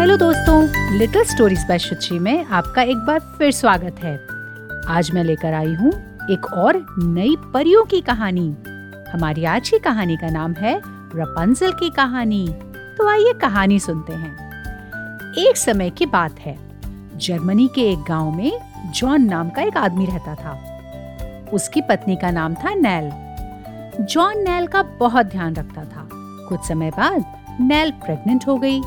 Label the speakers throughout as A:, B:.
A: Hello दोस्तों little stories bye शुचि में आपका एक बार फिर स्वागत है। आज मैं लेकर आई हूँ एक और नई परियों की कहानी। हमारी आज की कहानी का नाम है रपंजल की कहानी। तो आइए कहानी सुनते हैं। एक समय की बात है। जर्मनी के एक गाँव में जॉन नाम का एक आदमी रहता था। उसकी पत्नी का नाम था नैल जॉन नैल का बहुत ध्यान रखता था। कुछ समय बाद नैल प्रेग्नेंट हो गई।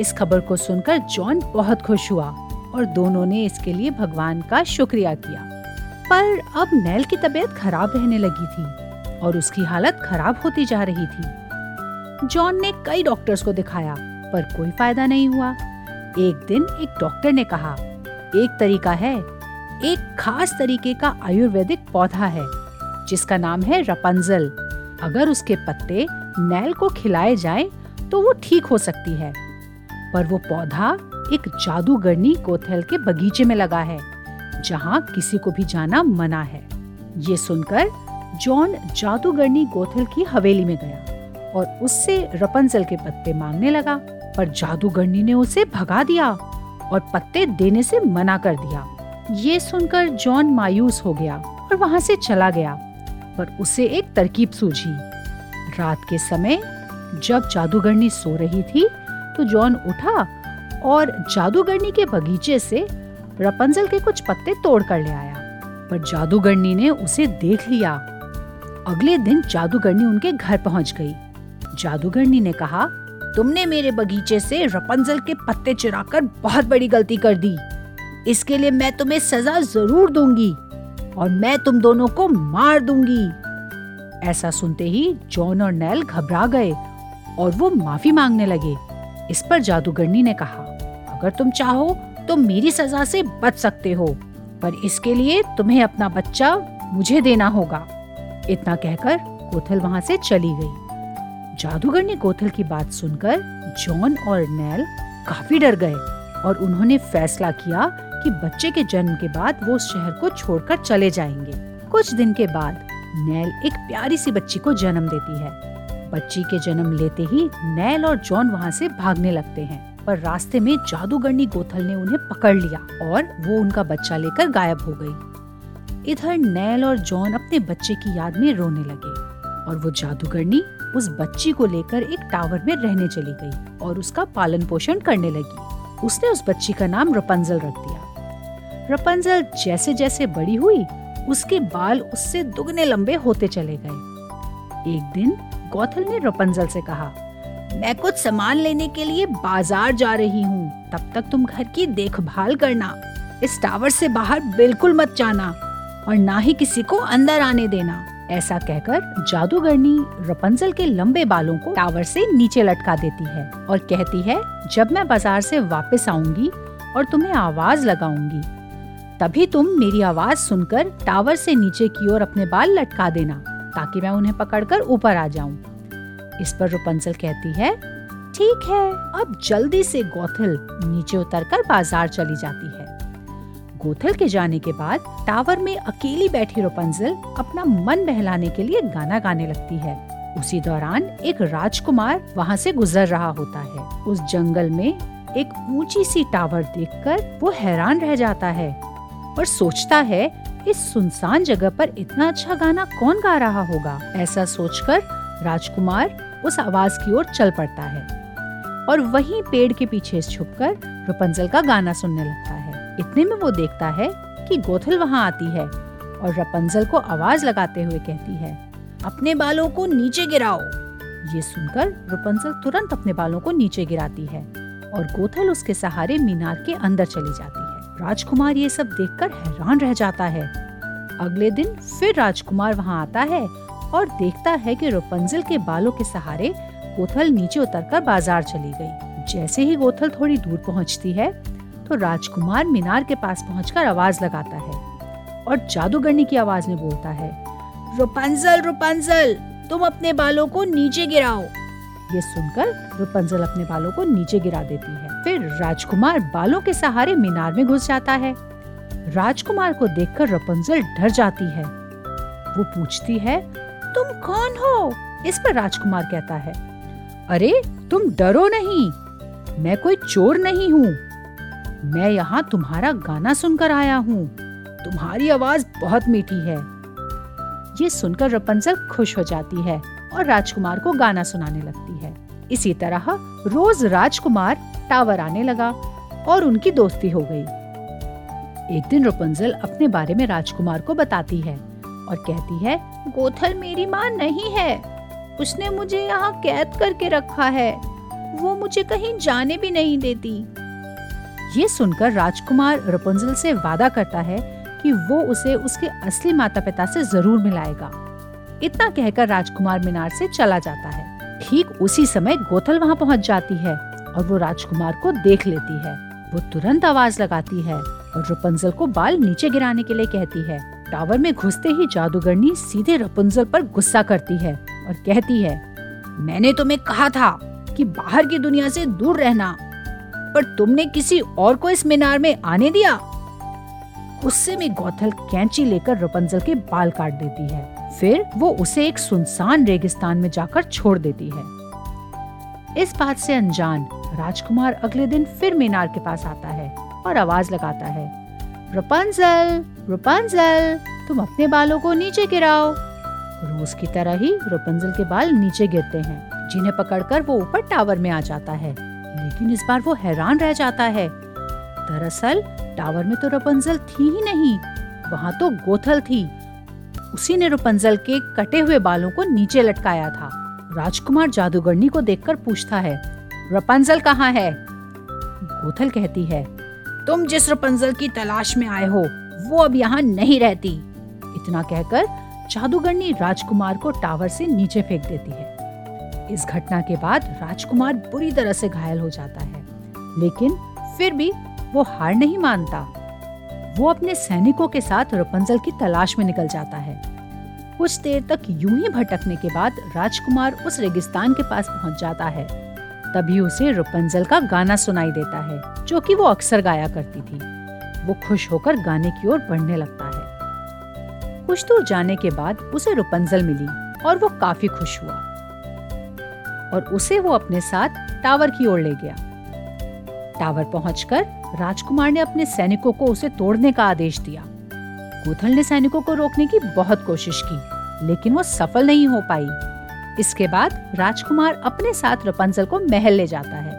A: इस खबर को सुनकर जॉन बहुत खुश हुआ और दोनों ने इसके लिए भगवान का शुक्रिया किया। पर अब नैल की तबीयत खराब रहने लगी थी और उसकी हालत खराब होती जा रही थी। जॉन ने कई डॉक्टर्स को दिखाया, पर कोई फ़ायदा नहीं हुआ। एक दिन एक डॉक्टर ने कहा, एक तरीका है, एक खास तरीके का आयुर्वेदिक पौधा है, जिसका नाम है रपंजल। अगर उसके पत्ते नैल को खिलाए जाएँ तो वो ठीक हो सकती है। पर वो पौधा एक जादूगरनी कोथल के बगीचे में लगा है, जहाँ किसी को भी जाना मना है। ये सुनकर जॉन जादूगरनी गोथल की हवेली में गया और उससे रपंजल के पत्ते मांगने लगा, पर जादूगरनी ने उसे भगा दिया और पत्ते देने से मना कर दिया। ये सुनकर जॉन मायूस हो गया और वहाँ से चला गया पर उसे एक तरकीब सूझी। रात के समय जब जादूगरनी सो रही थी तो जॉन उठा और जादूगरनी के बगीचे से रपंजल के कुछ पत्ते तोड़ कर ले आया, पर जादूगरनी ने उसे देख लिया। अगले दिन जादूगरनी उनके घर पहुँच गई। जादूगरनी ने कहा, तुमने मेरे बगीचे से रपंजल के पत्ते चुराकर बहुत बड़ी गलती कर दी। इसके लिए मैं तुम्हें सजा ज़रूर दूँगी और मैं तुम दोनों को मार दूँगी। ऐसा सुनते ही जॉन और नैल घबरा गए और वो माफ़ी मांगने लगे। इस पर जादूगरनी ने कहा, अगर तुम चाहो तो मेरी सजा से बच सकते हो, पर इसके लिए तुम्हें अपना बच्चा मुझे देना होगा। इतना कहकर कोथल वहाँ से चली गई। जादूगर ने कोथल की बात सुनकर जॉन और नैल काफ़ी डर गए और उन्होंने फैसला किया कि बच्चे के जन्म के बाद वो शहर को छोड़कर चले जाएँगे। कुछ दिन के बाद नैल एक प्यारी सी बच्ची को जन्म देती है। बच्ची के जन्म लेते ही नैल और जॉन वहाँ से भागने लगते हैं। पर रास्ते में जादूगरनी गोथल ने उन्हें पकड़ लिया और वो उनका बच्चा लेकर गायब हो गई। इधर नैल और जॉन अपने बच्चे की याद में रोने लगे और वो जादूगरनी उस बच्ची को लेकर एक टावर में रहने चली गई और उसका पालन पोषण करने लगी। उसने उस बच्ची का नाम रपंजल रख दिया। रपंजल जैसे जैसे बड़ी हुई, उसके बाल उससे दुगने लंबे होते चले गए। एक दिन गौथल ने रपंजल से कहा, मैं कुछ सामान लेने के लिए बाज़ार जा रही हूँ। तब तक तुम घर की देखभाल करना। इस टावर से बाहर बिल्कुल मत जाना और ना ही किसी को अंदर आने देना। ऐसा कहकर जादूगरनी रपंजल के लंबे बालों को टावर से नीचे लटका देती है और कहती है, जब मैं बाज़ार से वापस आऊँगी और तुम्हें आवाज़ लगाऊँगी, तभी तुम मेरी आवाज़ सुनकर टावर से नीचे की ओर अपने बाल लटका देना। ताकि मैं उन्हें पकड़कर ऊपर आ जाऊँ। इस पर रुपंसल कहती है, ठीक है, अब जल्दी से गोथल नीचे उतरकर बाज़ार चली जाती है। गोथल के जाने के बाद टावर में अकेली बैठी रुपंजल अपना मन बहलाने के लिए गाना गाने लगती है। उसी दौरान एक राजकुमार वहाँ से गुजर रहा होता है। उस जंगल में एक ऊँची सी टावर देखकर वो हैरान रह जाता है और सोचता है इस सुनसान जगह पर इतना अच्छा गाना कौन गा रहा होगा? ऐसा सोचकर राजकुमार उस आवाज़ की ओर चल पड़ता है और वहीं पेड़ के पीछे छुपकर रुपंजल का गाना सुनने लगता है। इतने में वो देखता है कि गोथल वहाँ आती है और रपंजल को आवाज़ लगाते हुए कहती है, अपने बालों को नीचे गिराओ। ये सुनकर रुपंजल तुरंत अपने बालों को नीचे गिराती है और गोथल उसके सहारे मीनार के अंदर चली जाती है। राजकुमार ये सब देखकर हैरान रह जाता है। अगले दिन फिर राजकुमार वहाँ आता है और देखता है कि रुपंजल के बालों के सहारे गोथल नीचे उतरकर बाज़ार चली गई। जैसे ही गोथल थोड़ी दूर पहुँचती है तो राजकुमार मीनार के पास पहुंचकर आवाज़ लगाता है और जादूगरनी की आवाज़ में बोलता है, रुपंजल रुपंजल, तुम अपने बालों को नीचे गिराओ। ये सुनकर रुपंजल अपने बालों को नीचे गिरा देती है। फिर राजकुमार बालों के सहारे मीनार में घुस जाता है। राजकुमार को देखकर रपंजल डर जाती है। वो पूछती है, तुम कौन हो? इस पर राजकुमार कहता है, अरे, तुम डरो नहीं। मैं कोई चोर नहीं हूँ। मैं यहाँ तुम्हारा गाना सुनकर आया हूँ। तुम्हारी आवाज़ बहुत मीठी है। ये सुनकर रपंजल खुश हो जाती है। और राजकुमार को गाना सुनाने लगती है। इसी तरह रोज राजकुमार टावर आने लगा और उनकी दोस्ती हो गई। एक दिन रपंजल अपने बारे में राजकुमार को बताती है और कहती है गोथल मेरी माँ नहीं है। उसने मुझे यहाँ कैद करके रखा है। वो मुझे कहीं जाने भी नहीं देती। ये सुनकर राजकुमार रपुंजल से वादा करता है कि वो उसे उसके असली माता पिता से ज़रूर मिलाएगा। इतना कहकर राजकुमार मीनार से चला जाता है। ठीक उसी समय गोथल वहाँ पहुँच जाती है और वो राजकुमार को देख लेती है। वो तुरंत आवाज़ लगाती है और रपुंजल को बाल नीचे गिराने के लिए कहती है। टावर में घुसते ही जादूगरनी सीधे रपुंजल पर गुस्सा करती है और कहती है, मैंने तुम्हें कहा था कि बाहर की दुनिया से दूर रहना, पर तुमने किसी और को इस मीनार में आने दिया? गुस्से में गौथल कैंची लेकर रपंजल के बाल काट देती है। फिर वो उसे एक सुनसान रेगिस्तान में जाकर छोड़ देती है। इस बात से अनजान राजकुमार अगले दिन फिर मीनार के पास आता है और आवाज़ लगाता है, रपंजल रपंजल, तुम अपने बालों को नीचे गिराओ। रोज की तरह ही रपंजल के बाल नीचे गिरते हैं, जिन्हें पकड़कर वो ऊपर टावर में आ जाता है। लेकिन इस बार वो हैरान रह जाता है। दरअसल, टावर में तो रपंजल थी ही नहीं, वहाँ तो गोथल थी। उसी ने रपंजल के कटे हुए बालों को नीचे लटकाया था। राजकुमार जादूगरनी को देखकर पूछता है, रपंजल कहाँ है? गोथल कहती है, तुम जिस रपंजल की तलाश में आए हो, वो अब यहाँ नहीं रहती। इतना कहकर जादूगरनी राजकुमार को टावर से नीचे फेंक देती है। इस घटना के बाद राजकुमार बुरी तरह से घायल हो जाता है, लेकिन फिर भी वो हार नहीं मानता। वो अपने सैनिकों के साथ रपंजल की तलाश में निकल जाता है। कुछ देर तक यूँ ही भटकने के बाद राजकुमार उस रेगिस्तान के पास पहुँच जाता है। तभी उसे रुपंजल का गाना सुनाई देता है, जो कि वो अक्सर गाया करती थी। वो खुश होकर गाने की ओर बढ़ने लगता है। कुछ दूर जाने के बाद उसे रुपंजल मिली और वो काफ़ी खुश हुआ। और उसे वो अपने साथ टावर की ओर ले गया। टावर पहुंचकर राजकुमार ने अपने सैनिकों को उसे तोड़ने का आदेश दिया। गोथल ने सैनिकों को रोकने की बहुत कोशिश की, लेकिन वो सफल नहीं हो पाई। इसके बाद राजकुमार अपने साथ रपंजल को महल ले जाता है।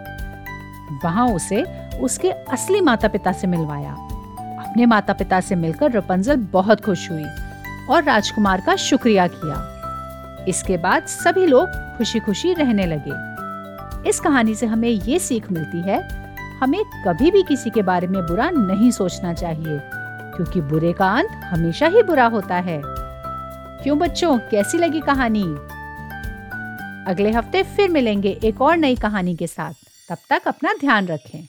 A: वहाँ उसे उसके असली माता पिता से मिलवाया। अपने माता पिता से मिलकर रपंजल बहुत खुश हुई और राजकुमार का शुक्रिया किया। इसके बाद सभी लोग खुशी खुशी रहने लगे। इस कहानी से हमें ये सीख मिलती है हमें कभी भी किसी के बारे में बुरा नहीं सोचना चाहिए, क्योंकि बुरे का अंत हमेशा ही बुरा होता है। क्यों बच्चों, कैसी लगी कहानी? अगले हफ़्ते फिर मिलेंगे एक और नई कहानी के साथ। तब तक अपना ध्यान रखें।